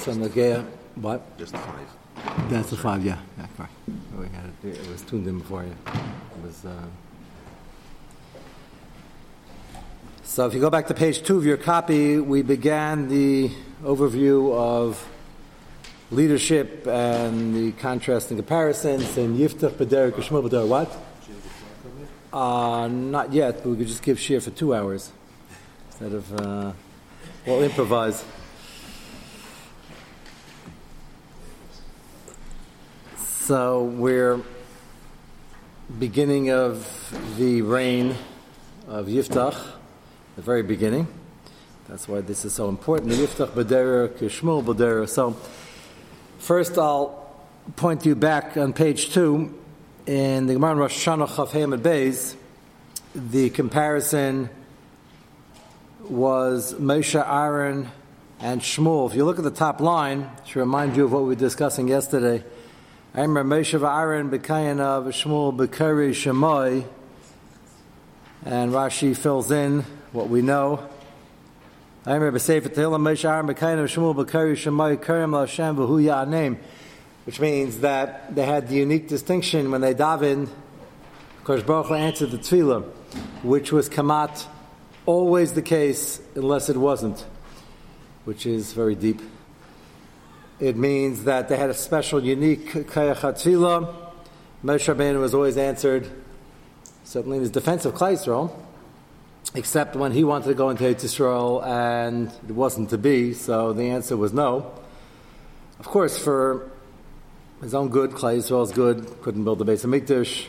so Nagea, what? Just the five. That's the five, yeah. yeah correct. We had it, it was tuned in before you. It was. Uh... So if you go back to page two of your copy, we began the overview of leadership and the contrast and comparisons in Yiftach B'der Shmuel B'der. What? Uh, not yet, but we could just give shir for two hours instead of. Uh, we'll improvise. So we're beginning of the reign of Yiftach, the very beginning. That's why this is so important. Yiftach Badera, Kishmul Badera. So first I'll point you back on page two in the Gemara Rosh Hashanah Chav Hamad Beis. The comparison was Moshe, Aaron, and Shmuel. If you look at the top line, to remind you of what we were discussing yesterday. Remember Moshe Aaron Bekayana Shmuel Bekari Shemoy, and Rashi fills in what we know. I remember Sefer Tehillim Moshe Aaron Bekayana Shmuel Bekari Shemoy Karim Lashem V'Hu Ya'anem, which means that they had the unique distinction when they davened. Kosh Baruch Hu answered the tefillah, which was kamat always the case unless it wasn't, which is very deep. It means that they had a special, unique kayachatzila. Moshe Rabbeinu was always answered, certainly in his defense of Klal Yisrael, except when he wanted to go into Eretz Yisrael and it wasn't to be, so the answer was no. Of course, for his own good, Klal Yisrael's good, couldn't build the base of Mikdash,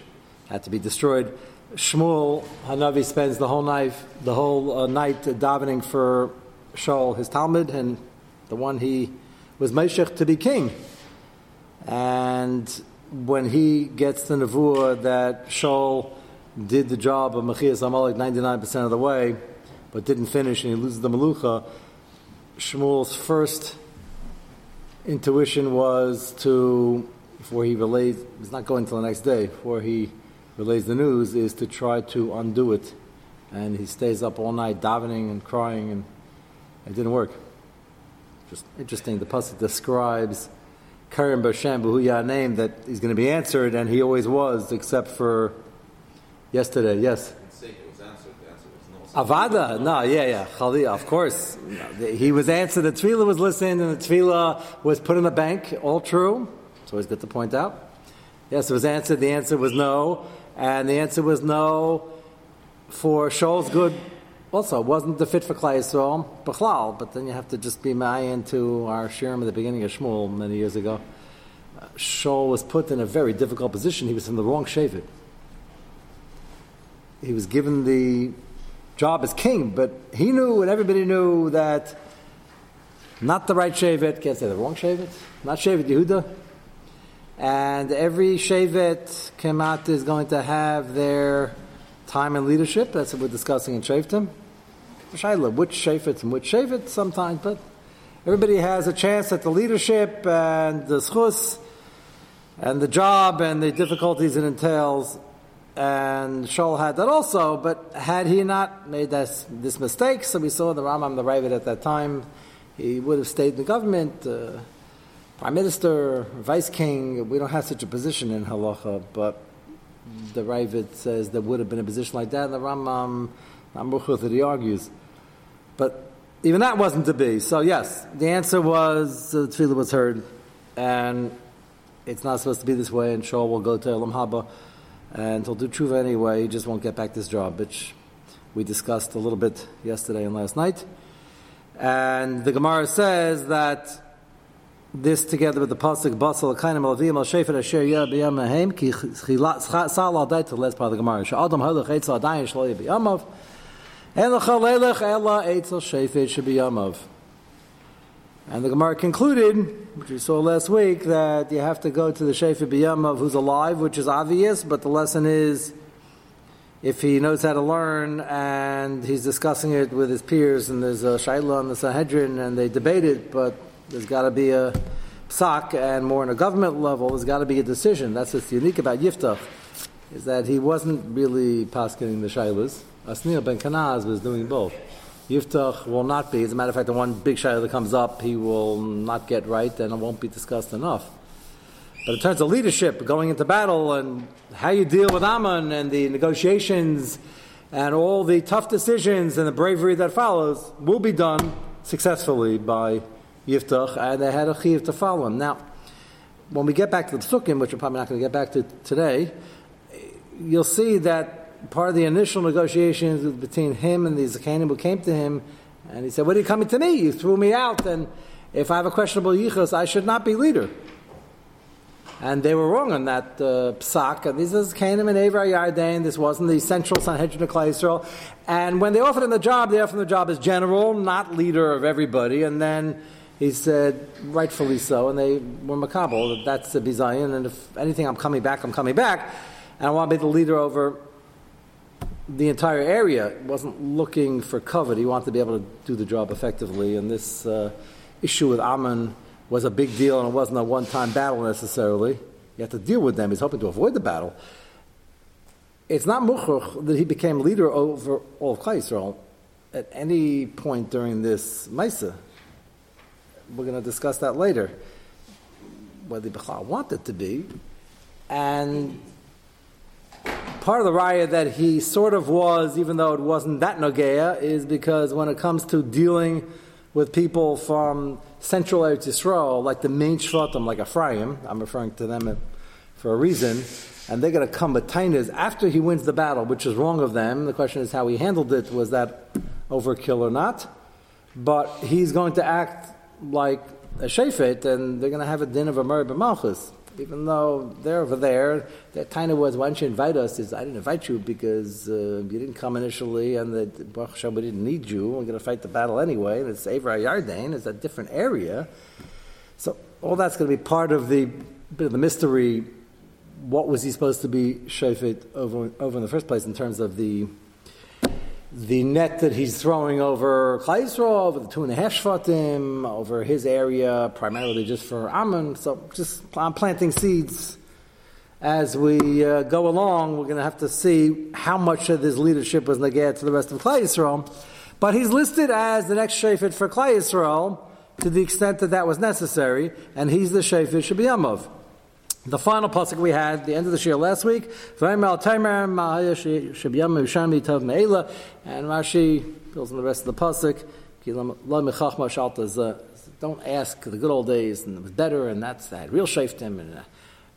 had to be destroyed. Shmuel Hanavi spends the whole night, the whole uh, night davening for Shaul, his Talmud, and the one he was Meshach to be king. And when he gets the nevuah that Shaul did the job of Mechias Amalek 99% of the way, but didn't finish and he loses the Malucha, Shmuel's first intuition was to, before he relays, he's not going until the next day, before he relays the news, is to try to undo it. And he stays up all night davening and crying, and it didn't work. Just interesting. The pasuk describes Karim Bashem Buhuya name that he's going to be answered, and he always was, except for yesterday. Yes. Avada, no, yeah, yeah, Chali, of course. He was answered, the tefillah was listened, and the tefillah was put in the bank, all true. It's always good to point out. Yes, it was answered, the answer was no, and the answer was no for Shaul's good also, it wasn't the fit for Klal Yisrael, Bechlal, but then you have to just be ma'ayin to our Shirim at the beginning of Shmuel many years ago. Uh, Shaul was put in a very difficult position. He was in the wrong Shavit. He was given the job as king, but he knew and everybody knew that not the right Shavit, can't say the wrong Shavit, not Shavit Yehuda. And every Shavit Kemat is going to have their time and leadership. That's what we're discussing in Shavtim. Shaila, which shafets and which shafets sometimes, but everybody has a chance at the leadership and the schus and the job and the difficulties it entails. And Shaul had that also, but had he not made this, this mistake, so we saw the Rambam, the Raavad at that time, he would have stayed in the government, uh, prime minister, vice king. We don't have such a position in halacha, but the Raavad says there would have been a position like that, and the Rambuchot, that he argues. But even that wasn't to be. So yes, the answer was uh, the tefillah was heard, and it's not supposed to be this way. And Shaul will go to Elam Haba, and he'll do tshuva anyway. He just won't get back this job, which we discussed a little bit yesterday and last night. And the Gemara says that this together with the pasuk basal kainim alavim al shefer asher yah b'yam ahem ki sal al dait to the last part of the Gemara. Sha'adam halach adayin shlo yah and the Gemara concluded, which we saw last week, that you have to go to the Shefet B'Yamav who's alive, which is obvious, but the lesson is if he knows how to learn and he's discussing it with his peers and there's a Shaila on the Sanhedrin and they debate it, but there's got to be a psak and more on a government level, there's got to be a decision. That's what's unique about Yiftach, is that he wasn't really paskening the Shailas. Asnir ben Kanaz was doing both. Yiftach will not be. As a matter of fact, the one big shadow that comes up, he will not get right, and it won't be discussed enough. But in terms of leadership, going into battle, and how you deal with Ammon, and the negotiations, and all the tough decisions, and the bravery that follows, will be done successfully by Yiftach, and they had a chiv to follow him. Now, when we get back to the Sukkim, which we're probably not going to get back to today, you'll see that part of the initial negotiations between him and the Zakanim who came to him, and he said, What are you coming to me? You threw me out, and if I have a questionable yichus, I should not be leader. And they were wrong on that uh, psak. And these is Canaan and Aver Yardain. This wasn't the central Sanhedrin of Israel. And when they offered him the job, they offered him the job as general, not leader of everybody. And then he said, rightfully so, and they were macabre. That's the bizayin, and if anything, I'm coming back, I'm coming back. And I want to be the leader over the entire area. Wasn't looking for covet. He wanted to be able to do the job effectively. And this uh, issue with Ammon was a big deal, and it wasn't a one time battle necessarily. You had to deal with them. He's hoping to avoid the battle. It's not Mukhruch that he became leader over all of Klai at any point during this Maisa. We're going to discuss that later. Whether Bechal wanted to be. And part of the raya that he sort of was, even though it wasn't that Nogea, is because when it comes to dealing with people from central Eretz Yisrael, like the main Shvatim, like Ephraim, I'm referring to them for a reason, and they're going to come with tainas after he wins the battle, which is wrong of them. The question is how he handled it. Was that overkill or not? But he's going to act like a shefet, and they're going to have a din of a murder b'malchus. Even though they're over there, that kind of was, why didn't you invite us? Is I didn't invite you because uh, you didn't come initially, and that Baruch Hashem, we didn't need you. We're going to fight the battle anyway. And it's Avra Yardain, it's a different area. So all that's going to be part of the bit of the mystery. What was he supposed to be shefet over, over in the first place in terms of the the net that he's throwing over Klai over the two and a half shvatim, over his area, primarily just for Ammon. So just I'm planting seeds. As we uh, go along, we're going to have to see how much of this leadership was negated to the rest of Klal Yisrael. But he's listed as the next shafit for Klal Yisrael to the extent that that was necessary, and he's the shafit Shabiyamov. The final pasuk we had, the end of the shir last week, and Rashi fills in the rest of the pasuk. Don't ask the good old days, and it was better, and that's that. Real shaftim, and uh,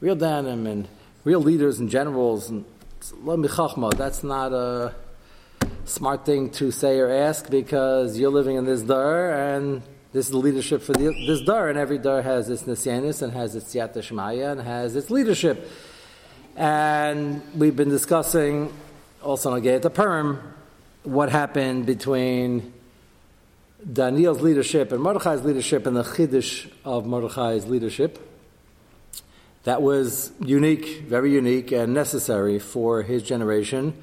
real danim, and real leaders and generals, and that's not a smart thing to say or ask because you're living in this dar, and this is the leadership for the, this dar, and every dar has its nisyanis and has its yata shmaya and has its leadership. And we've been discussing also on the Purim what happened between Daniel's leadership and Mordechai's leadership and the chiddush of Mordechai's leadership. That was unique, very unique, and necessary for his generation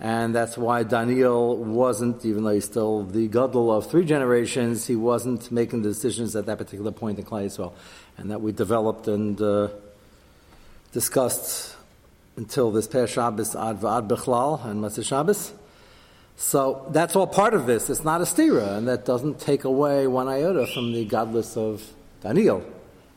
and that's why Daniel wasn't, even though he's still the gadol of three generations, he wasn't making the decisions at that particular point in Klal Yisrael, and that we developed and uh, discussed until this past Shabbos ad v'ad bechlal and Matzah Shabbos. So that's all part of this. It's not a stira, and that doesn't take away one iota from the godless of Daniel.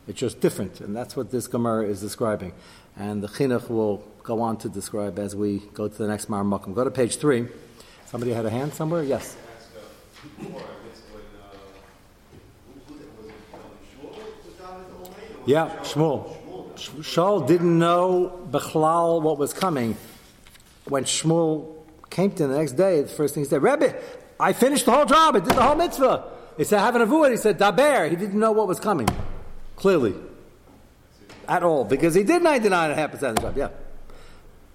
It's just different, and that's what this Gemara is describing. And the chinuch will go on to describe as we go to the next Marmakum. Go to page three. Somebody had a hand somewhere? Yes. Yeah, Shmuel. Shaul didn't know Bechlal what was coming. When Shmuel came to him the next day, the first thing he said, Rebbe, I finished the whole job. I did the whole mitzvah. He said, have an avuah. He said, Daber. He didn't know what was coming. Clearly. At all. Because he did 99.5% of the job. Yeah.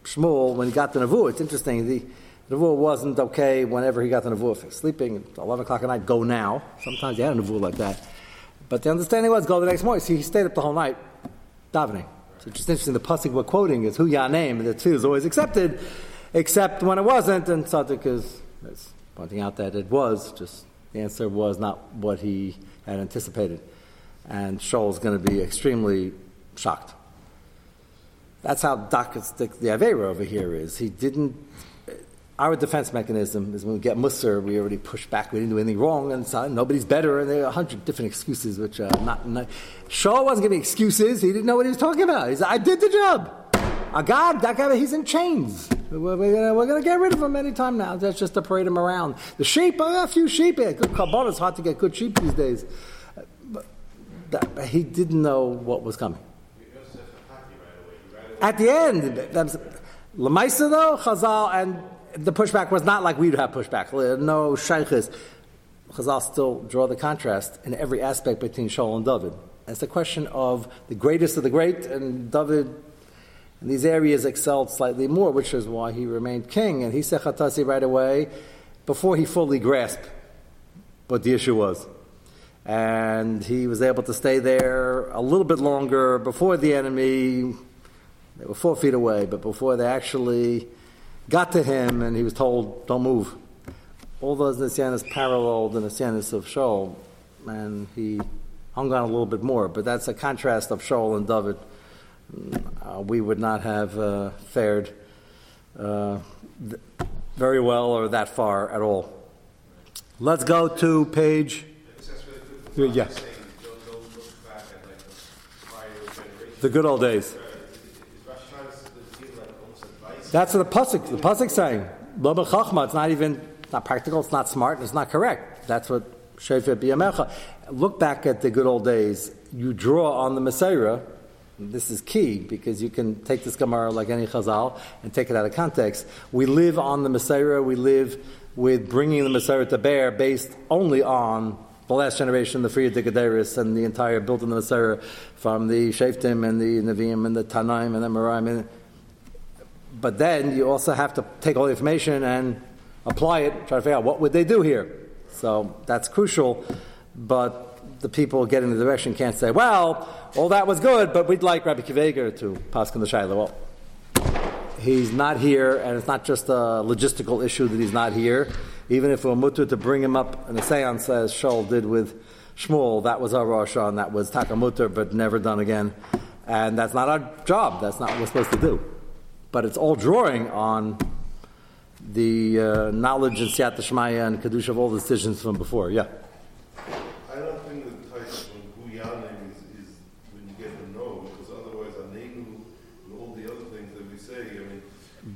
Shmuel, when he got the Nevuah, it's interesting, the Nevuah wasn't okay whenever he got the for sleeping, 11 o'clock at night, go now. Sometimes he had a Nevuah like that. But the understanding was, go the next morning. See, he stayed up the whole night, davening. So it's just interesting, the pasuk we're quoting is who ya name, the two is always accepted, except when it wasn't, and Tzaddik is, is pointing out that it was, just the answer was not what he had anticipated. And Shaul's going to be extremely shocked. That's how Dakistic the Avera over here is. He didn't, our defense mechanism is when we get Musser, we already push back, we didn't do anything wrong, and so nobody's better, and there are a hundred different excuses, which are not, not. Shaw wasn't giving excuses, he didn't know what he was talking about. He said, I did the job. A god, that guy, he's in chains. We're, we're, we're going to get rid of him anytime now. That's just to parade him around. The sheep, a few sheep. Yeah, good. It's hard to get good sheep these days. But, that, he didn't know what was coming. At the end, Lamaisa though, Chazal, and the pushback was not like we'd have pushback. Uh, no shaykhis. Chazal still draw the contrast in every aspect between Shaul and David. It's the question of the greatest of the great, and David in these areas excelled slightly more, which is why he remained king. And he said Chatasi right away before he fully grasped what the issue was. And he was able to stay there a little bit longer before the enemy. They were four feet away, but before they actually got to him and he was told, don't move. All those Nisyanis paralleled the Nisyanis of Shaul, and he hung on a little bit more. But that's a contrast of Shaul and David uh, we would not have uh, fared uh, th- very well or that far at all. Let's go to page. Yeah. The good old days. That's what the pasuk. The pasuk saying. It's not even not practical. It's not smart. and It's not correct. That's what Shefet Biyamecha. Look back at the good old days. You draw on the Messiah this is key because you can take this Gemara like any Chazal and take it out of context. We live on the Messiah, we live with bringing the Messiah to bear based only on the last generation, the Friya Digaderis, and the entire building the Messiah from the Shaftim and the Nevi'im and the Tanaim and the Maraim. But then you also have to take all the information and apply it, try to figure out what would they do here. So that's crucial. But the people getting the direction can't say, well, all that was good, but we'd like Rabbi Akiva Eiger to pass on the Shaila. Well, he's not here, and it's not just a logistical issue that he's not here. Even if we're mutter to bring him up in a seance, as Shaul did with Shmuel, that was our Rosh and that was Takamutter, but never done again. And that's not our job. That's not what we're supposed to do. But it's all drawing on the uh, knowledge and Siyat Shmaya and Kedusha of all the decisions from before. Yeah. I don't think the title of who Yanim is, is when you get to know, because otherwise Anenu and all the other things that we say, I mean,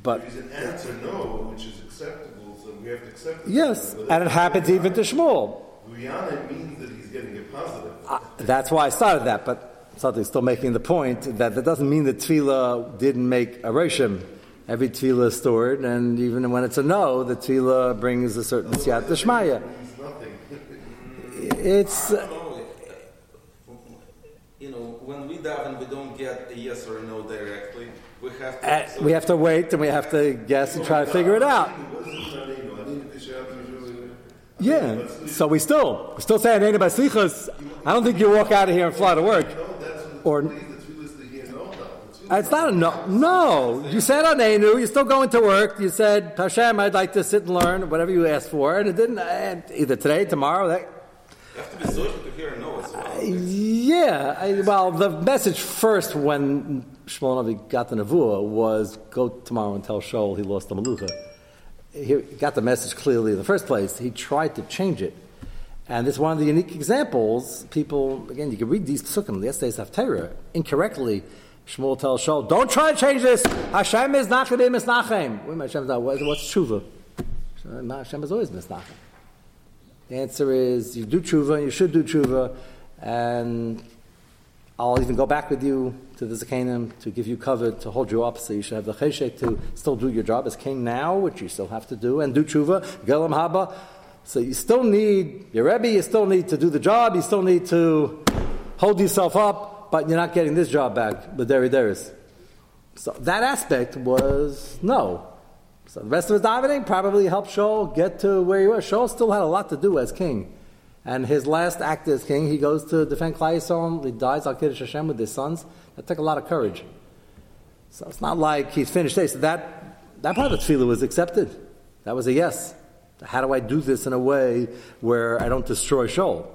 but is an answer no, which is acceptable, so we have to accept it. Yes, and it happens even to Shmuel. Guyana means that he's getting a positive. Uh, that's why I started that, but something still making the point that that doesn't mean that tefillah didn't make a. Every tefillah is stored, and even when it's a no, the tefillah brings a certain siyat d'shmaya. It's. Uh, you know, when we daven, we don't get a yes or a no directly. We have to, uh, we have to wait and we have to guess and try to figure it out. Yeah, so we still we still baslichas. I don't think you walk out of here and fly to work. Or it's not a no. No, you said on Anu. You're still going to work. You said Hashem, I'd like to sit and learn whatever you asked for, and it didn't. either today, tomorrow. That, you have to be social to hear a no as well. Yeah, I, well, the message first when Shmuel Navi got the Nevuah was go tomorrow and tell Shaul he lost the Malucha. He got the message clearly in the first place. He tried to change it. And this is one of the unique examples. People, again, you can read these psukim, of Torah, incorrectly. Shmuel tells Shaul, don't try to change this. Hashem is nachem misnachem. We might ask, What's tshuva? Hashem is always misnachem. The answer is you do tshuva, and you should do tshuva, and I'll even go back with you to the Zakanim to give you cover, to hold you up, so you should have the cheshek to still do your job as king now, which you still have to do, and do tshuva, gelam haba. So you still need your Rebbe, you still need to do the job, you still need to hold yourself up, but you're not getting this job back, the deri deris. So that aspect was no. So the rest of his davening probably helped Shaul get to where he was. Shaul still had a lot to do as king. And his last act as king, he goes to defend Klai he dies al Kiddush Hashem with his sons. That took a lot of courage. So it's not like he's finished. So that, that part of the tefillah was accepted. That was a yes. How do I do this in a way where I don't destroy Shaul?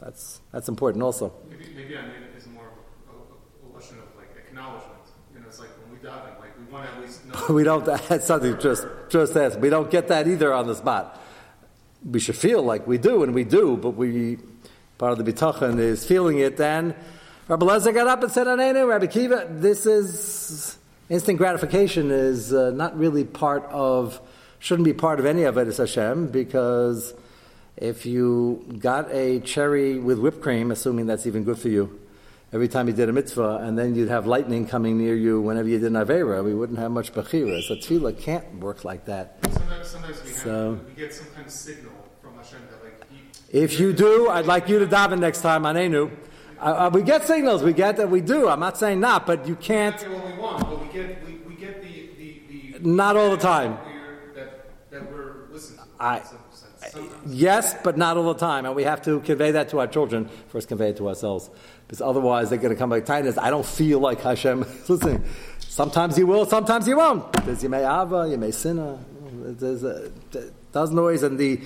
That's, that's important also. Maybe, maybe I mean it is more a, a, lesson of like acknowledgement. You know, it's like when we daven, like we want to at least know. we don't, that's something just, just ask. We don't get that either on the spot. We should feel like we do, and we do, but we, part of the bitachon is feeling it. Then Rabbi Eliezer got up and said, Anenu, Rabbi Akiva, this is, instant gratification is uh, not really part of, shouldn't be part of any of it as Hashem, because if you got a cherry with whipped cream, assuming that's even good for you, every time you did a mitzvah, and then you'd have lightning coming near you whenever you did an Avera, we wouldn't have much Bechira. So tefillah can't work like that. Sometimes, sometimes we, have, So- we get some kind of signal from Hashem that like he, If you do, I'd like you to daven next time on Enu. Uh, uh, we get signals, we get that we do. I'm not saying not, but you can't, get what we want, but we get we, we get the the, the Not all the time. We're, that that we're listened to. I- in yes, but not all the time. And we have to convey that to our children, first convey it to ourselves. Because otherwise they're going to come back tight I don't feel like Hashem. Listen, sometimes you will, sometimes you won't. You may ava, you may sinna. There's a, it doesn't and the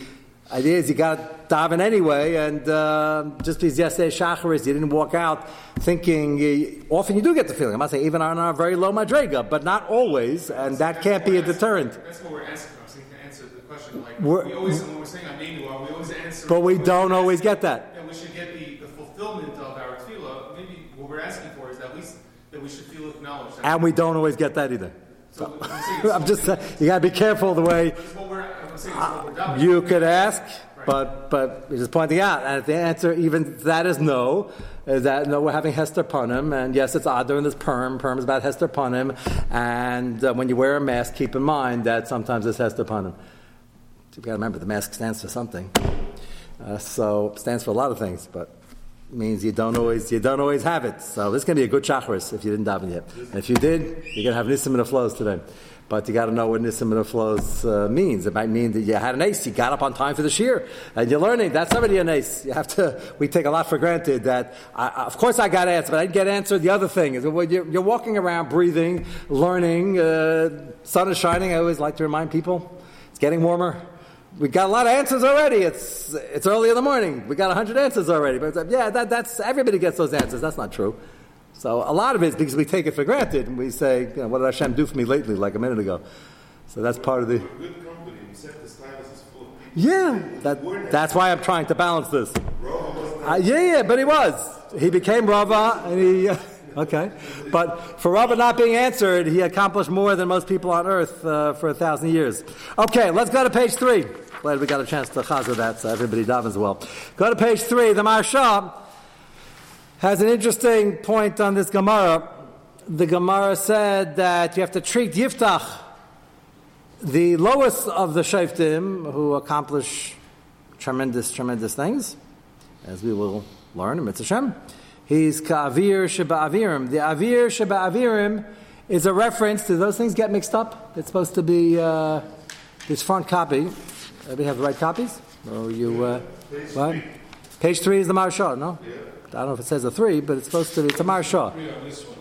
idea is you got to daven anyway, and uh, just because yesterday Shacharis, you didn't walk out thinking, often you do get the feeling. I'm say, even on our very low madrega, but not always, and that can't be a deterrent. That's what we're asking. I'm saying to answer the question. Like We're- we always when we're saying Amenu, are we always answer? But we don't always get that. Yeah, we should get the, the fulfillment of our tefillah. Maybe what we're asking for is at least that we should feel acknowledged. And we don't always get that either. so what I'm just saying, you got to be careful the way saying you could ask, but but we're just pointing out, and if the answer even that is no, is that no, we're having Hester Punim, and yes, it's Adar and there's Purim. Purim is about Hester Punim, and uh, when you wear a mask, keep in mind that sometimes it's Hester Punim. You got to remember the mask stands for something, uh, so stands for a lot of things, but. Means you don't always you don't always have it. So this is going to be a good chakras if you didn't daven yet. And if you did, you're going to have nisim and flows today. But you got to know what nisim and flows uh, means. It might mean that you had an ace, you got up on time for the shear, and you're learning. That's already an ace. You have to. We take a lot for granted that. I, of course, I got answered, but I didn't get answered. The other thing is you're, you're walking around, breathing, learning. Uh, sun is shining. I always like to remind people, it's getting warmer. We got a lot of answers already. It's it's early in the morning. We got hundred answers already. But it's like, yeah, that, that's everybody gets those answers. That's not true. So a lot of it is because we take it for granted and we say, you know, what did Hashem do for me lately, like a minute ago? So that's part of the. Good company. Except this time is full of people. Yeah, that, that's why I'm trying to balance this. Uh, yeah, yeah, but he was. He became Rava, and he. Uh, okay, but for Rava not being answered, he accomplished more than most people on earth uh, for a thousand years. Okay, let's go to page three. Glad we got a chance to chazer that, so everybody davens well. Go to page three. The Maharsha has an interesting point on this Gemara. The Gemara said that you have to treat Yiftach, the lowest of the Shaftim, who accomplish tremendous, tremendous things, as we will learn in Mitzvah Shem. He's Ka'avir Sheba Avirim. The Avir Sheba Avirim is a reference. to those things get mixed up? It's supposed to be uh, this front copy. Everybody have the right copies? Or you, uh, what? Page three is the Maharsha, no? Yeah. I don't know if it says a three, but it's supposed to be, it's a Maharsha.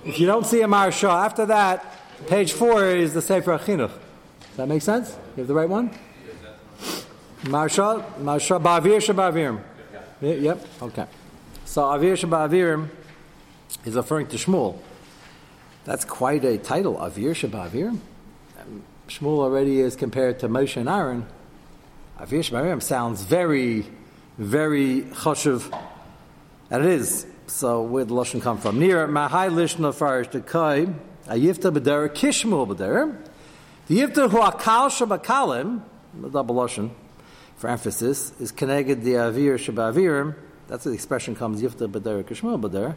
If you don't see a Maharsha, after that, page four is the Sefer HaChinuch. Does that make sense? You have the right one? Maharsha, Maharsha, Ba'avir Shabavirim. Yep, okay. So Avir Shabavirim is referring to Shmuel. That's quite a title, Avir Shabavirim. Um, Shmuel already is compared to Moshe and Aaron. Avir Shabavirim sounds very, very choshev, and it is. So where did the Lashon come from? Near Mahai Lishna Farish to Kai, Ayifta B'der, Kishmuel B'der. The Yifta Hu Akal Shabakalim, the double Lashon, for emphasis, is connected the Avir Shabavirim. That's where the expression comes, Yifta B'der, Kishmuel B'der.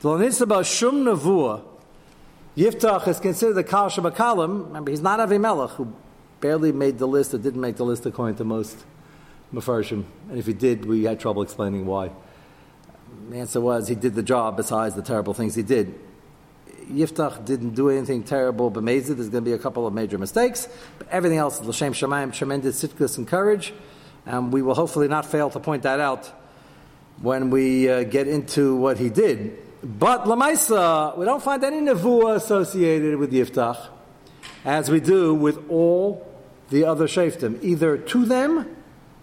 The Ba Shum Navua, Yiftach is considered the Kal Shabakalim. Remember, he's not Avimelech, who barely made the list or didn't make the list according to most Mefarshim. And if he did, we had trouble explaining why. The answer was he did the job besides the terrible things he did. Yiftach didn't do anything terrible, but there's going to be a couple of major mistakes. But everything else is L'Shem Shemayim, tremendous sitkus and courage. And we will hopefully not fail to point that out when we uh, get into what he did. But Lamaisa, we don't find any nevuah associated with Yiftach, as we do with all the other shaftim, either to them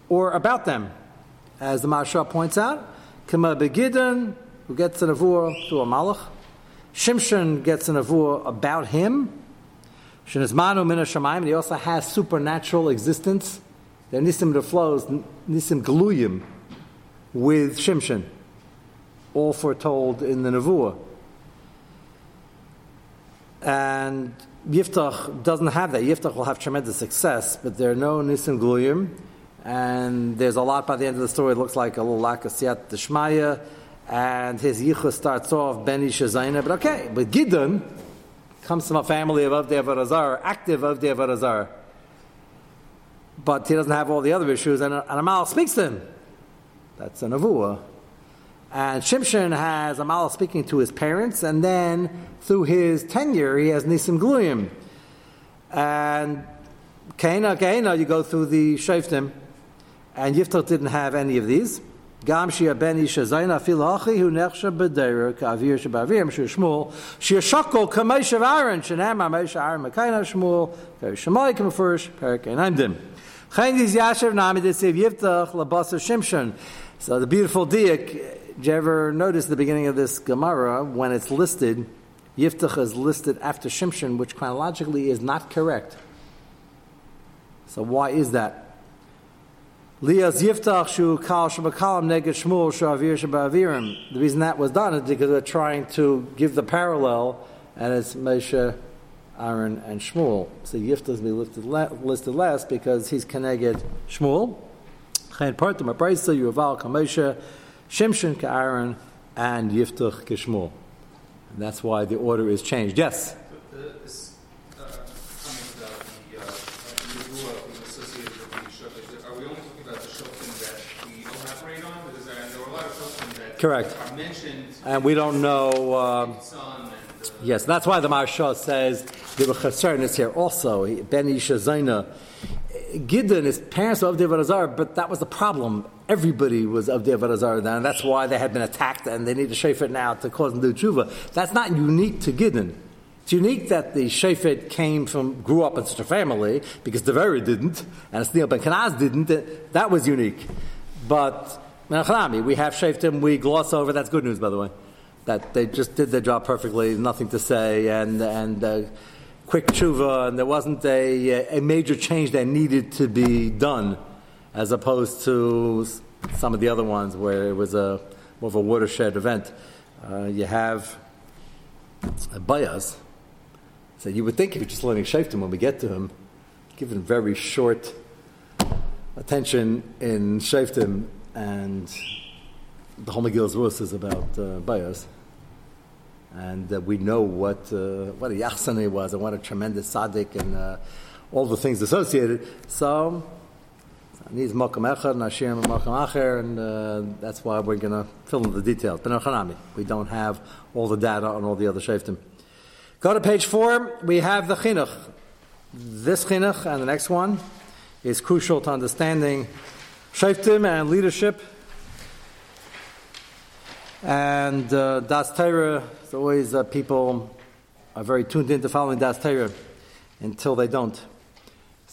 or about them. As the Maharsha points out, Kama Begidon, who gets a nevuah to a malach, Shimshon gets a nevuah about him, Shenizmanu min shamayim, he also has supernatural existence. Are nisim that flows, nisim gluyim, with Shimshon, all foretold in the Nevuah. And Yiftach doesn't have that. Yiftach will have tremendous success, but there are no nisim gluyim, and there's a lot by the end of the story. It looks like a little lack of siyat deshmaya, and his yichus starts off Beni Shazayna, but okay, but Gidon comes from a family of Avdei Avarazar, active Avdei Avarazar, but he doesn't have all the other issues, and, and Amal speaks to him. That's a Nevuah. And Shimshon has Amal speaking to his parents, and then through his tenure, he has Nisim Gluyim. And Kaina, Kaina, you go through the Shaftim, and Yiftach didn't have any of these. Gam shia ben isha zayna afil hachi hu nechsha b'deira ka'avir sheba'avir mshu shmuel shia shakol k'meish of Aaron shenam ha'meish Aaron mekayna shmuel per shemai come first per kein dim. Chayin diz yashav nami yiftach labasa shimshon. So the beautiful diak, did you ever notice the beginning of this Gemara when it's listed, Yiftach is listed after Shimshon, which chronologically is not correct. So why is that? Lias Yiftach Shu Kal Neged Shavir Shabavirim. The reason that was done is because they're trying to give the parallel, and it's Moshe, Aaron, and Shmuel. So Yiftach is listed, listed last because he's Keneged Shmuel. Partim Abraisa Yuval Kamoshe. Shimshon Ka'aron and Yiftach Kishmul. And that's why the order is changed. Yes? Uh, comment about the uh, Nebuah being associated with the Shoftim, are we only talking about the Shoftim that we elaborate on? Because there, there a lot of Shoftim that Correct. And we don't know. Uh, yes, that's why the Maharsha says the Chasern is here also. Ben Isha Zaina. Gideon, his parents of Devarazar, but that was the problem. Everybody was of Devarazar then, and that's why they had been attacked, and they need to shafet now to cause them to do tshuva. That's not unique to Gideon. It's unique that the shafet came from, grew up in such a family, because Deveri didn't, and Sneil ben Kanaz didn't. That was unique. But, we have shaftim, we gloss over, that's good news, by the way. That they just did their job perfectly, nothing to say, and, and, uh, quick tshuva, and there wasn't a, a major change that needed to be done, as opposed to some of the other ones where it was a more of a watershed event. Uh, you have bayas. So you would think if you're just learning shaftim when we get to him, given very short attention in shaftim, and the whole Rus is about uh, bayas and uh, we know what uh, what a yachsane was and what a tremendous tzaddik and uh, all the things associated. So needs makam echad, nashir makam acher, and uh, that's why we're going to fill in the details. But we don't have all the data on all the other shaftim. Go to page four. We have the chinuch. This chinuch and the next one is crucial to understanding shaftim and leadership. And uh, Das Torah, it's always uh, people are very tuned into following Das Torah until they don't.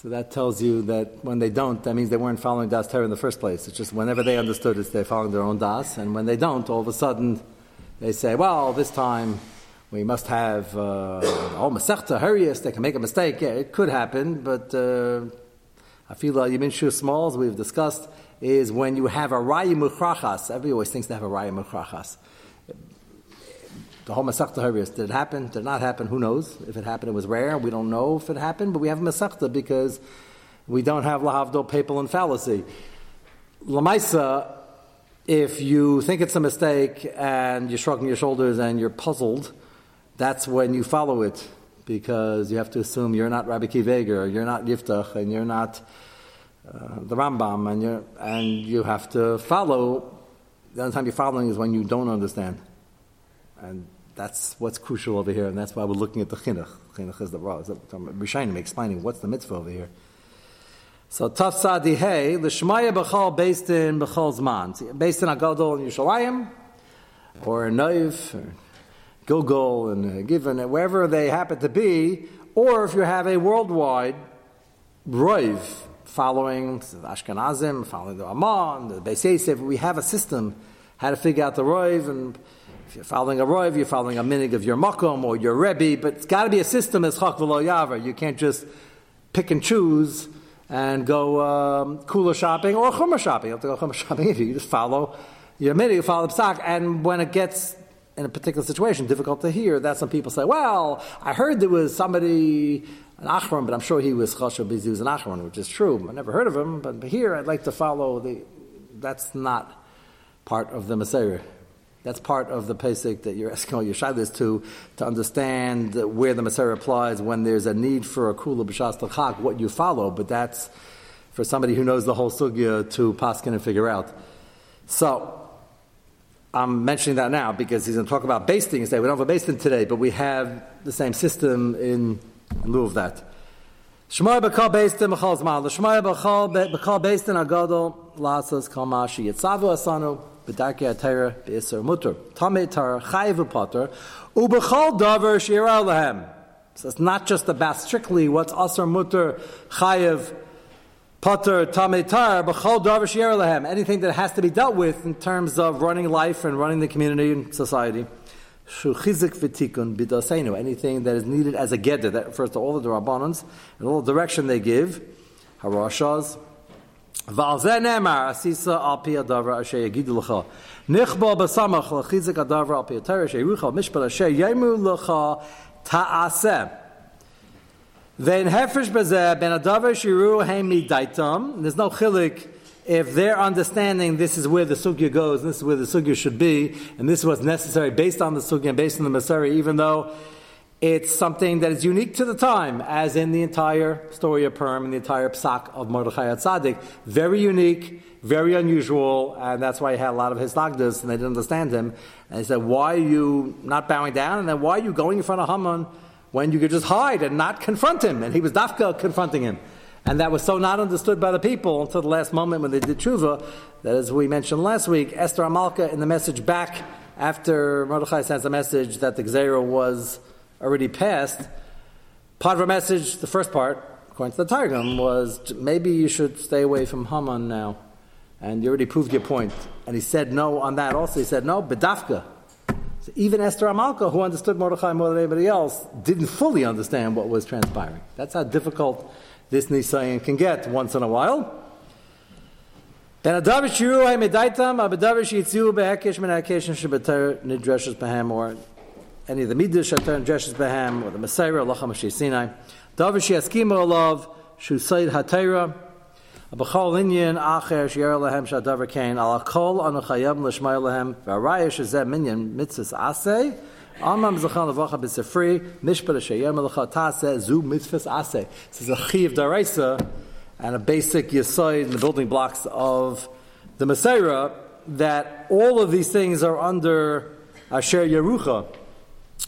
So that tells you that when they don't, that means they weren't following Das Torah in the first place. It's just whenever they understood it, they're following their own Das. And when they don't, all of a sudden, they say, well, this time we must have, uh, oh, Masechta, hurrius, they can make a mistake. Yeah, it could happen, but uh, I feel like Yamin Shur Smalls, we've discussed, is when you have a raya muchrachas. Everybody always thinks they have a raya muchrachas. The whole Masechta Harius, did it happen? Did it not happen? Who knows? If it happened, it was rare. We don't know if it happened, but we have a because we don't have Lahavdol, papal, and fallacy. Lamaisa, if you think it's a mistake and you're shrugging your shoulders and you're puzzled, that's when you follow it because you have to assume you're not Rabbi Akiva Eiger, you're not Yiftach, and you're not uh, the Rambam, and, you and you have to follow. The only time you're following is when you don't understand. And that's what's crucial over here, and that's why we're looking at the chinuch. Chinuch is the raw. Rishonim explaining what's the mitzvah over here. So Taf Sadi Hey, Lishmaya B'chal based in B'chal Zman. Based in Agadol in Yerushalayim, or in Naiv, or Gilgal, and Given, wherever they happen to be, or if you have a worldwide Roiv, following Ashkenazim, following the Amman, the Beis Yosef, we have a system how to figure out the Roiv, and If you're following a roiv, you're following a minig of your makom or your rebbe, but it's got to be a system as v'lo yaver. You can't just pick and choose and go um, kula shopping or chumrah shopping. You have to go chumrah shopping if you just follow your minig, you follow the psak, and when it gets in a particular situation difficult to hear, that's when people say, "Well, I heard there was somebody." An Achron, but I'm sure he was Chashav he was an Achron, which is true. I never heard of him, but here I'd like to follow the. That's not part of the Messiah. That's part of the Pesach that you're asking all your shadows to, to understand where the Messiah applies when there's a need for a kula b'shas chak, what you follow. But that's for somebody who knows the whole sugya to paskin and figure out. So I'm mentioning that now because he's going to talk about basting and say we don't have a basting today, but we have the same system in, lieu of that. Shmoy b'kal bastin b'chal zman. The shmoy b'kal bastin agadol lasas kal mashi yitzavu asanu b'darki atayra b'isur mutter. Tamei tar chayiv potter ub'chal davar shira lehem. So it's not just about strictly what's asur mutter chayiv potter tamei tar b'chal davar. Anything that has to be dealt with in terms of running life and running the community and society. Shuchizik v'tikun b'daseinu. Anything that is needed as a gedder, that refers to all the rabbanans and all the direction they give. Harashas. ועל זה נאמר, עשיסה על פי הדבר אשר יגידו לך. נכבו בסמך לחיזק הדבר על פי התרא שירוך משפט אשר יאמרו לך תעשה. ואין הפרש בזה בין הדבר שיראו הם מדייתם, there's no chilik if their understanding this is where the sugya goes, this is where the sugya should be, and this is what's necessary based on the sugya and based on the Masari, even though it's something that is unique to the time, as in the entire story of Purim and the entire psak of Mordechai Tzaddik. Very unique, very unusual, and that's why he had a lot of his nagdas, and they didn't understand him. And he said, why are you not bowing down? And then why are you going in front of Haman when you could just hide and not confront him? And he was dafka confronting him. And that was so not understood by the people until the last moment when they did tshuva, that as we mentioned last week, Esther Amalka in the message back after Mordechai sends a message that the Gzera was already passed, part of her message, the first part, according to the Targum, was maybe you should stay away from Haman now. And you already proved your point. And he said no on that also. He said no, bedafka. So even Esther Amalka, who understood Mordechai more than anybody else, didn't fully understand what was transpiring. That's how difficult this Nisayan can get once in a while. Any of the midrash shebeter nidreshes behem, or the Allah HaMashiach Sinai. Davish yaskima olav, shusayid hatayra, abachol inyan acher shier lehem shadavar kain, ala kol anu chayam l'shmay lehem, v'araya shezeh minyan mitzvahs aseh, Amam zachan lavacha b'sefri, mishpat ashayem alacha taseh, zu mitzvahs aseh. This is a chiv daraisa, and a basic yisoid in the building blocks of the Messiah, that all of these things are under Asher Yerucha.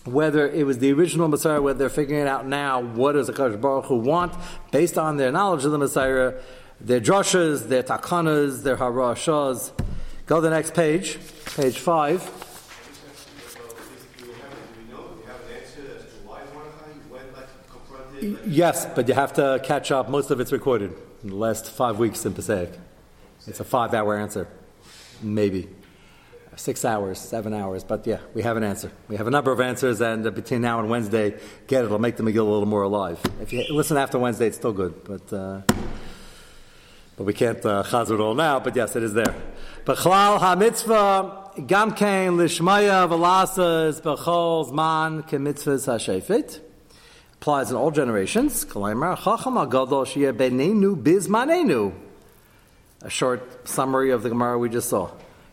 Whether it was the original Messiah, whether they're figuring it out now what does the Kadosh Baruch Hu want, based on their knowledge of the Messiah, their drushes, their takanas, their harashas. Go to the next page, page five. Yes, but you have to catch up. Most of it's recorded in the last five weeks in Passaic. It's a five hour answer, maybe. Six hours, seven hours, but yeah, we have an answer. We have a number of answers, and uh, between now and Wednesday, get it. It'll make the Megillah a little more alive. If you listen after Wednesday, it's still good, but uh, but we can't uh, it all now. But yes, it is there. But chalal ha-mitzvah gamkein lishmaya v'lasas b'chol zman kemitzvahs ha-shefet applies in all generations. Benenu bizmanenu. A short summary of the Gemara we just saw.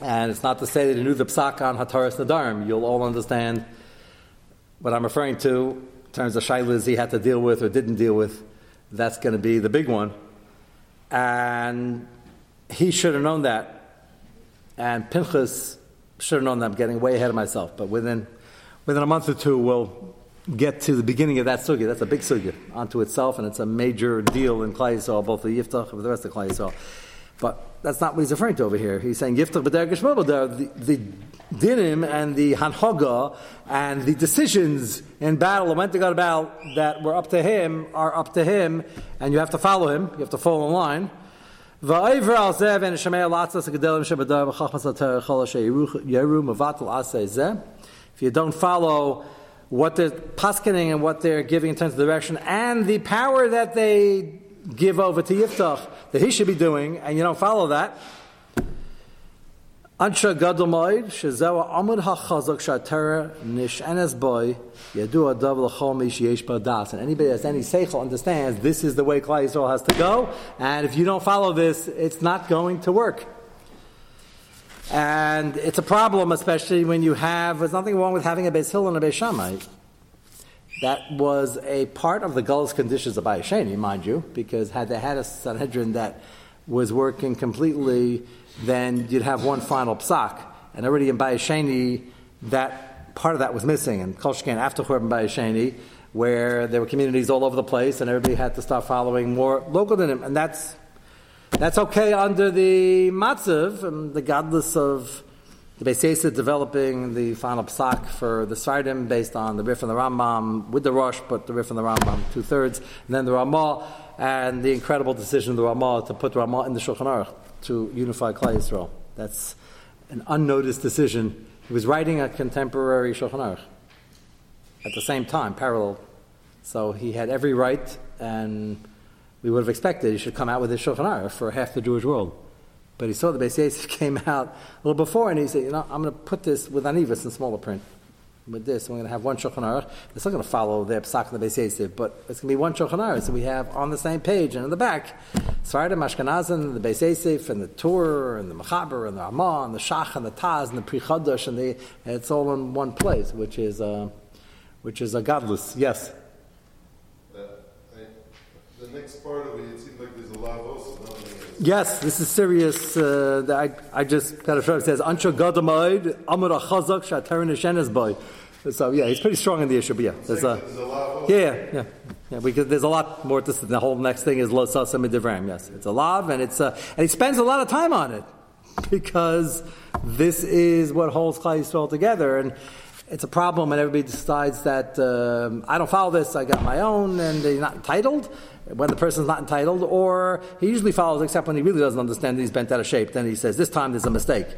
And it's not to say that he knew the psak on Hataras Nadarim. You'll all understand what I'm referring to in terms of shailas he had to deal with or didn't deal with. That's going to be the big one. And he should have known that. And Pinchas should have known that I'm getting way ahead of myself, but within, within a month or two, we'll get to the beginning of that sugya. That's a big sugya unto itself, and it's a major deal in Klal Yisrael, both the Yiftach and the rest of Klal Yisrael. But that's not what he's referring to over here. He's saying Yiftach b'der geshmo the, the dinim and the hanhoga and the decisions in battle and when to go to battle that were up to him are up to him, and you have to follow him. You have to fall in line. If you don't follow what they're paskening and what they're giving in terms of direction and the power that they give over to Yiftach that he should be doing, and you don't follow that, Ansha gadol moed shezewa amud hachazak shatera nishanes boy yadu adav l'chol yesh badas. And anybody that's any seichel understands this is the way Klal Yisrael has to go, and if you don't follow this, it's not going to work. And it's a problem, especially when you have. There's nothing wrong with having a Beis Hillel and a Beis Shammai. That was a part of the Gull's conditions of Bayesheni, mind you, because had they had a Sanhedrin that was working completely then you'd have one final psak. And already in Bayesheni, that part of that was missing. And Kolshkan after Churban Bayesheni, where there were communities all over the place, and everybody had to start following more local than him. And that's that's okay under the matzav and the godless of the Beis developing the final psak for the Sefardim based on the Rif and the Rambam with the Rosh, but the Rif and the Rambam two thirds, and then the Ramah and the incredible decision of the Ramah to put the Ramah in the Shulchan Aruch to unify Klal Yisrael. That's an unnoticed decision. He was writing a contemporary Shulchan Aruch at the same time, parallel. So he had every right, and we would have expected he should come out with his Shulchan Aruch for half the Jewish world. But he saw the Beis Yosef came out a little before, and he said, "You know, I'm going to put this with Anivas in smaller print." with this, we're going to have one Shulchan Aruch. It's not going to follow their Psak and the Beis Yosef, but it's going to be one Shulchan Aruch. So we have on the same page and in the back, Sefardim, Ashkenazim, the Beis Yosef, and the Tur, and the Mechaber, and the Ramah, and the Shach, and the Taz, and the Pri and, the, and it's all in one place, which is, uh, which is a godless. Yes? Uh, I, the next part of it, it seems like there's a lot of also. Yes, this is serious. Uh, I, I just got a show. It says, Ansha Gadamaid, Amar Achazak, Shaterin Hashenes Boy. So, yeah, he's pretty strong in the issue, but yeah. There's a, yeah, yeah, yeah. yeah could, there's a lot more to this. The whole next thing is Lo Devram, yes. It's a lav, and, it's, uh, and he spends a lot of time on it because this is what holds Klal Yisrael together. And it's a problem and everybody decides that um, I don't follow this, I got my own, and they're not entitled when the person's not entitled, or he usually follows except when he really doesn't understand he's bent out of shape. Then he says, This time there's a mistake.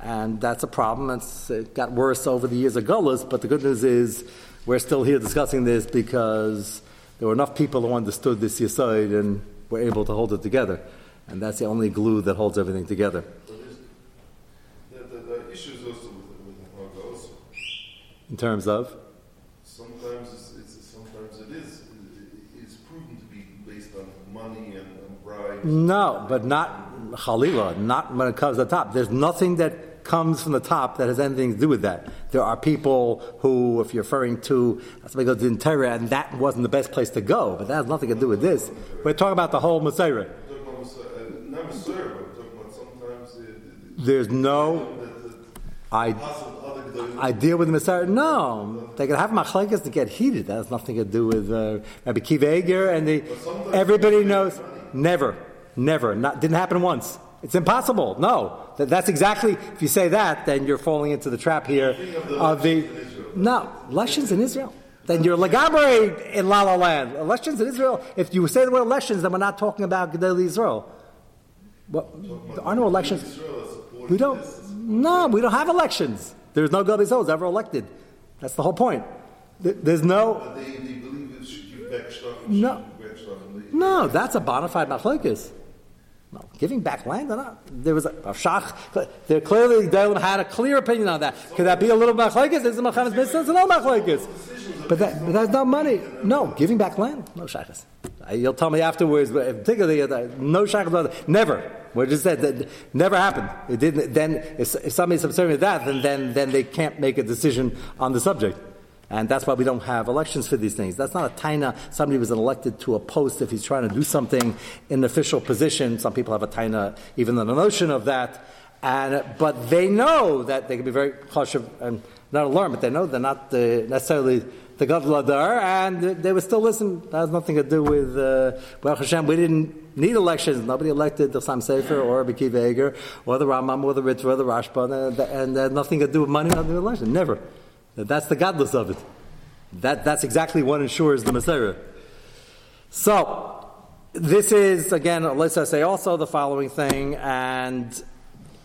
And that's a problem. It's, it got worse over the years of Gullahs, but the good news is we're still here discussing this because there were enough people who understood this Yesod and were able to hold it together. And that's the only glue that holds everything together. The, the, the issues also with, with also. In terms of? Sometimes it's, it's, sometimes it is it's prudent to be based on money and, and bribes. No, but not Khalila, not when it comes to the top. There's nothing that comes from the top that has anything to do with that. There are people who, if you're referring to somebody goes to Torah, and that wasn't the best place to go, but that has nothing to do with this. We're talking about the whole uh, Messiah. There's no I, I deal with the Messiah. No, they can have machlekes to get heated. That has nothing to do with uh, Rabbi and the. Everybody knows. Never, never, not didn't happen once. It's impossible. No, that, that's exactly. If you say that, then you're falling into the trap here of the. No, elections in Israel. Then you're legabre in La La Land. Elections in Israel. If you say the word elections, then we're not talking about Gedel Israel. Well, there are no elections. We don't. No, we don't have elections. There's no Gedel Israel ever elected. That's the whole point. There's no. No. No, that's a bona fide machlokes. No, giving back land or not? There was a, a shach. There clearly Dalim had a clear opinion on that. Could that be a little machlekes? Is it machanas business? No machlekes. But that, but that's not money. No, giving back land. No shachas. You'll tell me afterwards. But particularly, uh, no shachas. Never. We just said that never happened. It didn't. Then, if, if somebody's observing that, then, then then they can't make a decision on the subject. And that's why we don't have elections for these things. That's not a taina. Somebody was elected to a post if he's trying to do something in an official position. Some people have a taina, even the notion of that. And, but they know that they can be very cautious and not alarmed, but they know they're not the, necessarily the Gadol Adar, and they would still listen. That has nothing to do with uh, Baruch Hashem. We didn't need elections. Nobody elected the Chasam Sofer or Akiva Eiger or the Rambam or the Ritva or the Rashba, and, and uh, nothing to do with money, nothing to do with election. Never. That's the godless of it. That, that's exactly what ensures the Messiah. So, this is, again, let's say also the following thing, and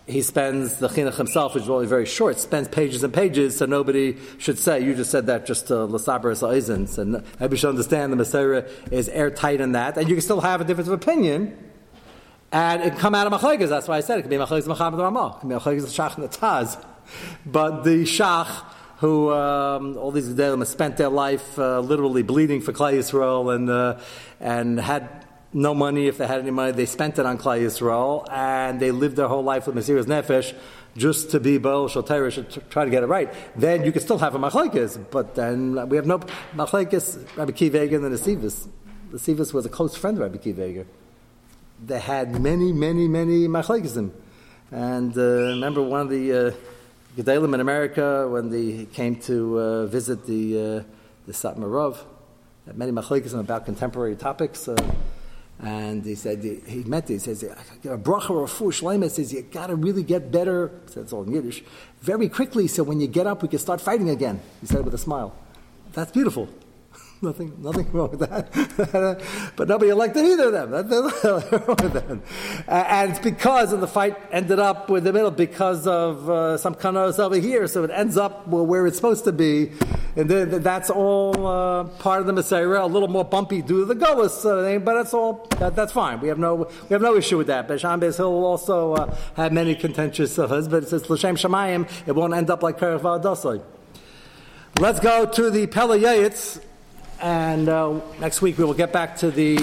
he spends the chinuch himself, which is really very short, spends pages and pages, so nobody should say, you just said that just to Lasabras Eizens, and everybody should understand the Messiah is airtight in that, and you can still have a difference of opinion, and it can come out of Machlekes, that's why I said it can be Machlekes Machamad Ramah, it can be Machlekes Shach Nataz, but the Shach, who um, all these Gedalim spent their life uh, literally bleeding for Klal Yisrael and, uh, and had no money. If they had any money, they spent it on Klal Yisrael, and they lived their whole life with Mesiras Nefesh just to be Baal Shalterish and try to get it right. Then you could still have a Machlaikis, but then we have no Machlaikis, Rabbi Akiva Eiger and the Nesivis. The Nesivis was a close friend of Rabbi Akiva Eiger. They had many, many, many Machlaikisim. And uh, remember one of the uh, Gedalim in America when they came to uh, visit the, uh, the Satmarov, many Machlaikisim about contemporary topics. Uh, and he said, he met he says, a bracha or a full shleima says, you got to really get better, it's all in Yiddish, very quickly so when you get up, we can start fighting again. He said it with a smile. That's beautiful. Nothing, nothing wrong with that. but nobody elected either of them. Nothing wrong with that. And it's because of the fight ended up with the middle because of uh, some kanos over here, so it ends up where it's supposed to be. And then, that's all uh, part of the Messiah, a little more bumpy due to the Golas uh, but that's all, that, that's fine. We have no, we have no issue with that. But Beis Hillel also uh, had many contentious uh, but it says, L'Shem Shemayim, it won't end up like Kerech. Let's go to the Pele Yoetz, and uh, next week we will get back to the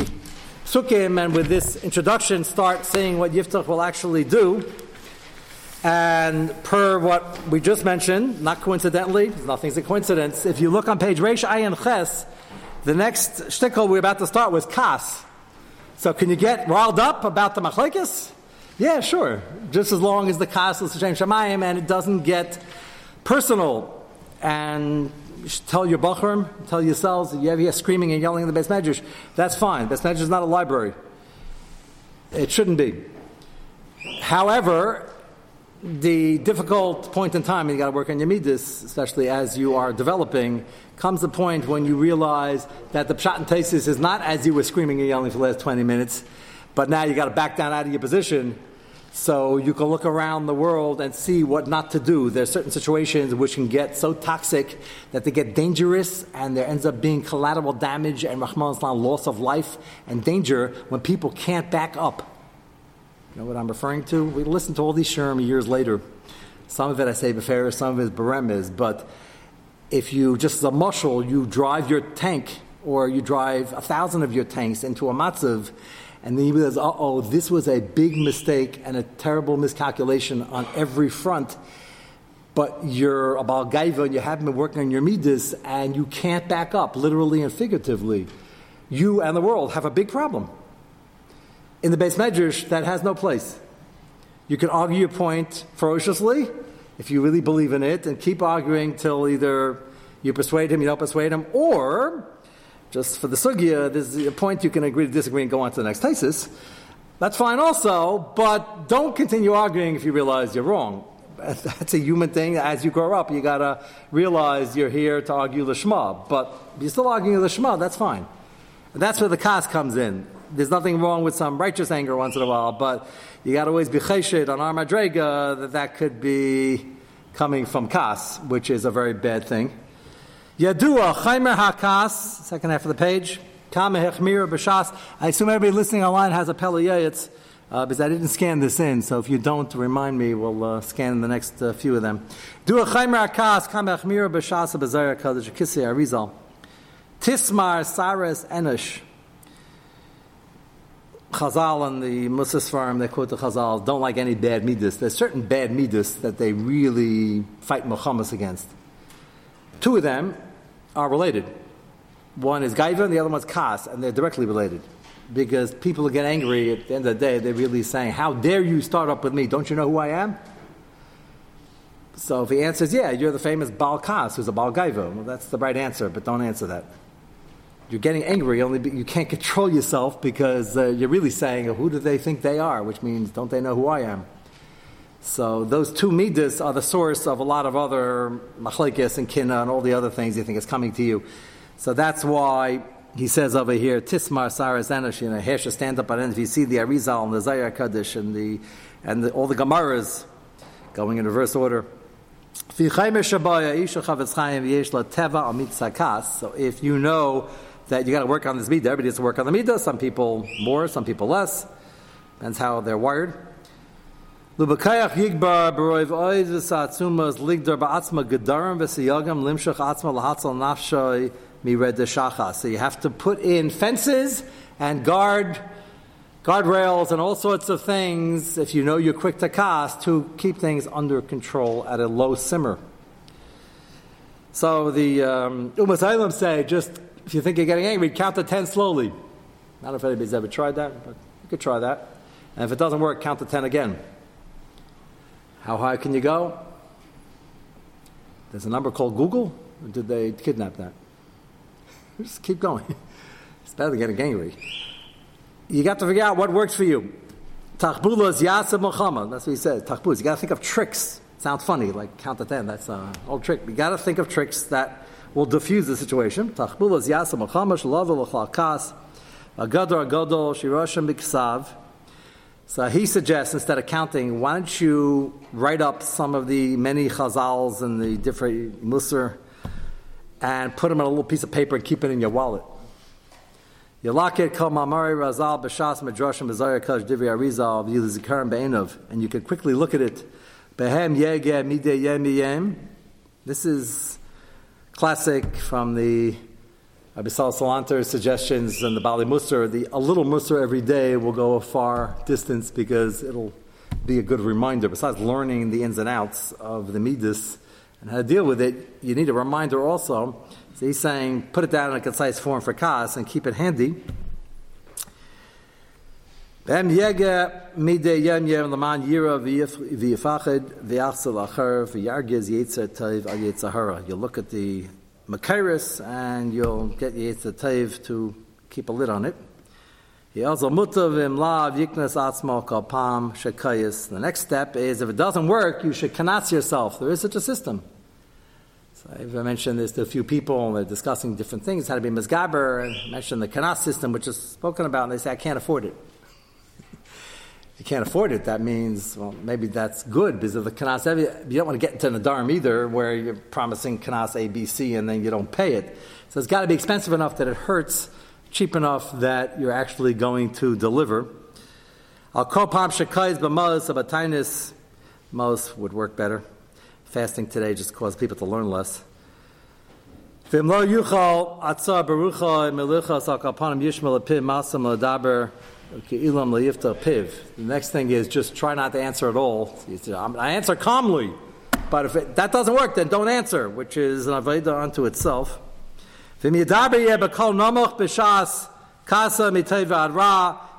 Sukkim, and with this introduction, start seeing what Yiftach will actually do. And per what we just mentioned, not coincidentally, nothing's a coincidence. If you look on page Reish Ayin Ches, the next shtickle we're about to start was Kas. So can you get riled up about the Machlekes? Yeah, sure. Just as long as the Kas is Hashem Shemayim and it doesn't get personal and tell your Bachrim, tell yourselves that you have here screaming and yelling in the Beis Medrash, that's fine. Beis Medrash is not a library. It shouldn't be. However, the difficult point in time, and you got to work on your midas, especially as you are developing, comes the point when you realize that the pshat and tesis is not as you were screaming and yelling for the last 20 minutes, but now you got to back down out of your position so you can look around the world and see what not to do. There are certain situations which can get so toxic that they get dangerous and there ends up being collateral damage and Rahman Islam loss of life and danger when people can't back up. You know what I'm referring to? We listen to all these Sherm years later. Some of it I say Befer, some of it is Beremiz, but if you, just as a muscle, you drive your tank or you drive a thousand of your tanks into a matzav and then he realizes, uh oh, this was a big mistake and a terrible miscalculation on every front. But you're about and you haven't been working on your midas and you can't back up, literally and figuratively. You and the world have a big problem. In the Beis Medrash, that has no place. You can argue your point ferociously if you really believe in it and keep arguing till either you persuade him, you don't persuade him, or just for the sugya, there's a point you can agree to disagree and go on to the next thesis. That's fine also, but don't continue arguing if you realize you're wrong. That's a human thing. As you grow up, you gotta realize you're here to argue the Shema. But you're still arguing the Shema, that's fine. And that's where the kas comes in. There's nothing wrong with some righteous anger once in a while, but you gotta always be chesed on our madrega that that could be coming from kas, which is a very bad thing. Yadua Chaimer Hakas, second half of the page. Kama Hechmira B'Shas. I assume everybody listening online has a Pele Yoetz, uh, because I didn't scan this in, so if you don't, remind me, we'll uh, scan the next uh, few of them. Dua Chaimer Hakas, Kama B'Zayah Kadosh Kisei Arizal. Tismar Saras Enish. Chazal and the Musas farm, they quote the Chazal, don't like any bad midas. There's certain bad midas that they really fight Muhammad against. Two of them are related. One is Gaiva and the other one is Kas, and they're directly related. because people get angry at the end of the day. They're really saying, How dare you start up with me? Don't you know who I am? So if he answers, Yeah, you're the famous Baal Kas, who's a Baal Gaiva, well, that's the right answer, but don't answer that. You're getting angry, only be, you can't control yourself because uh, you're really saying, Who do they think they are? Which means, Don't they know who I am? So those two midas are the source of a lot of other machlekes and kinna and all the other things you think is coming to you. So that's why he says over here, Tismar Saras Enosh, you know, should stand up on end. If you see the Arizal and the Zayar Kaddish and the and the, all the Gemaras going in reverse order. So if you know that you got to work on this midah, everybody has to work on the midah. Some people more, some people less. Depends how they're wired. Lubakayach yigbar b'roiv oiz v'satzumas ligdar ba'atzma gedarim v'siyagam limshach atzma lahatzal nafshoy mired shacha. So you have to put in fences and guard guardrails and all sorts of things if you know you're quick to cast to keep things under control at a low simmer. So the um, Umas say just if you think you're getting angry, count to ten slowly. I don't know if anybody's ever tried that, but you could try that. And if it doesn't work, count to ten again. How high can you go? There's a number called googol. Did they kidnap that? Just keep going. It's better than getting angry. You got to figure out what works for you. Tachbulas yasab Muhammad. That's what he says. Tachbulas. You got to think of tricks. Sounds funny, like count to ten. That's an old trick. You got to think of tricks that will diffuse the situation. Tachbulas yasab Muhammad. Shalav l'chalkas. Agadar agadol shirashim b'ksav. So he suggests instead of counting, why don't you write up some of the many chazals and the different musar and put them on a little piece of paper and keep it in your wallet. Yalakit kol mamari razal b'shas medrashim b'zayir kash divri arizal v'yilizikarim be'enov, and you can quickly look at it. Behem yegeh midei yem yem. This is classic from the Abisal Salanter's suggestions and the Bali Musar, the a little Musar every day will go a far distance because it'll be a good reminder. Besides learning the ins and outs of the Midas and how to deal with it, you need a reminder also. So he's saying put it down in a concise form for Kas and keep it handy. You look at the Makairis, and you'll get Yetzer Taiv to keep a lid on it. He also mutav lav yiknas atzmo kalpam shekayis. The next step is if it doesn't work, you should kanas yourself. There is such a system. So I've mentioned this to a few people, and they're discussing different things, how to be mizgaber, and mentioned the kanas system, which is spoken about, and they say, I can't afford it you can't afford it, that means, well, maybe that's good because of the Kanas, you don't want to get into Nadarim either where you're promising Kanas A, B, C and then you don't pay it. So it's got to be expensive enough that it hurts, cheap enough that you're actually going to deliver. Al kopam shekais b'mos abatainis, most would work better. Fasting today just causes people to learn less. V'im lo yuchal atzah barucha melicha sal kapanim yishmal apim masam ladaber the next thing is just try not to answer at all. I answer calmly, but if it, that doesn't work, then don't answer, which is an aveda unto itself.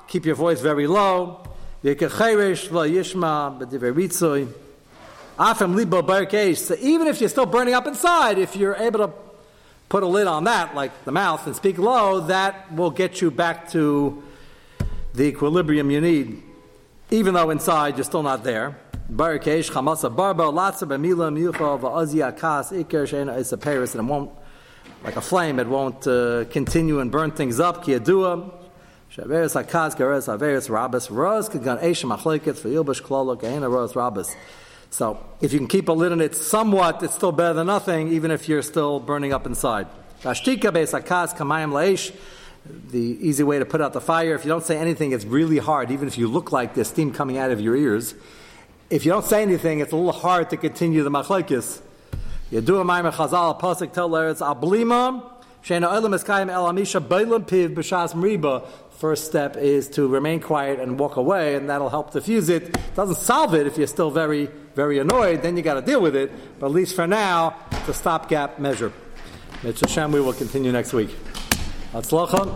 Keep your voice very low. So even if you're still burning up inside, if you're able to put a lid on that, like the mouth, and speak low, that will get you back to the equilibrium you need, even though inside you're still not there. Barikesh, chamasa barba, latsa b'mila, miyucha, va'azi akas, iker, she'ena is Paris, and it won't, like a flame, it won't uh, continue and burn things up, ki adua, she'averis akas, gares, averis, rabas, ros, kagan, eshem, achleketz, v'yilbash, klolo, kahena, ros, rabas. So, if you can keep a lid on it somewhat, it's still better than nothing, even if you're still burning up inside. Vashtika, beis akas, kamayim laish, the easy way to put out the fire. If you don't say anything, it's really hard, even if you look like there's steam coming out of your ears. If you don't say anything, it's a little hard to continue the machlekes. Yadu ma'im chazal pasuk tell it's ablima olam eskayim el amisha beilam piv b'shas. First step is to remain quiet and walk away, and that'll help diffuse it. Doesn't solve it if you're still very, very annoyed. Then you got to deal with it. But at least for now, it's a stopgap measure. Mitzvah Shem, we will continue next week. Аслахан.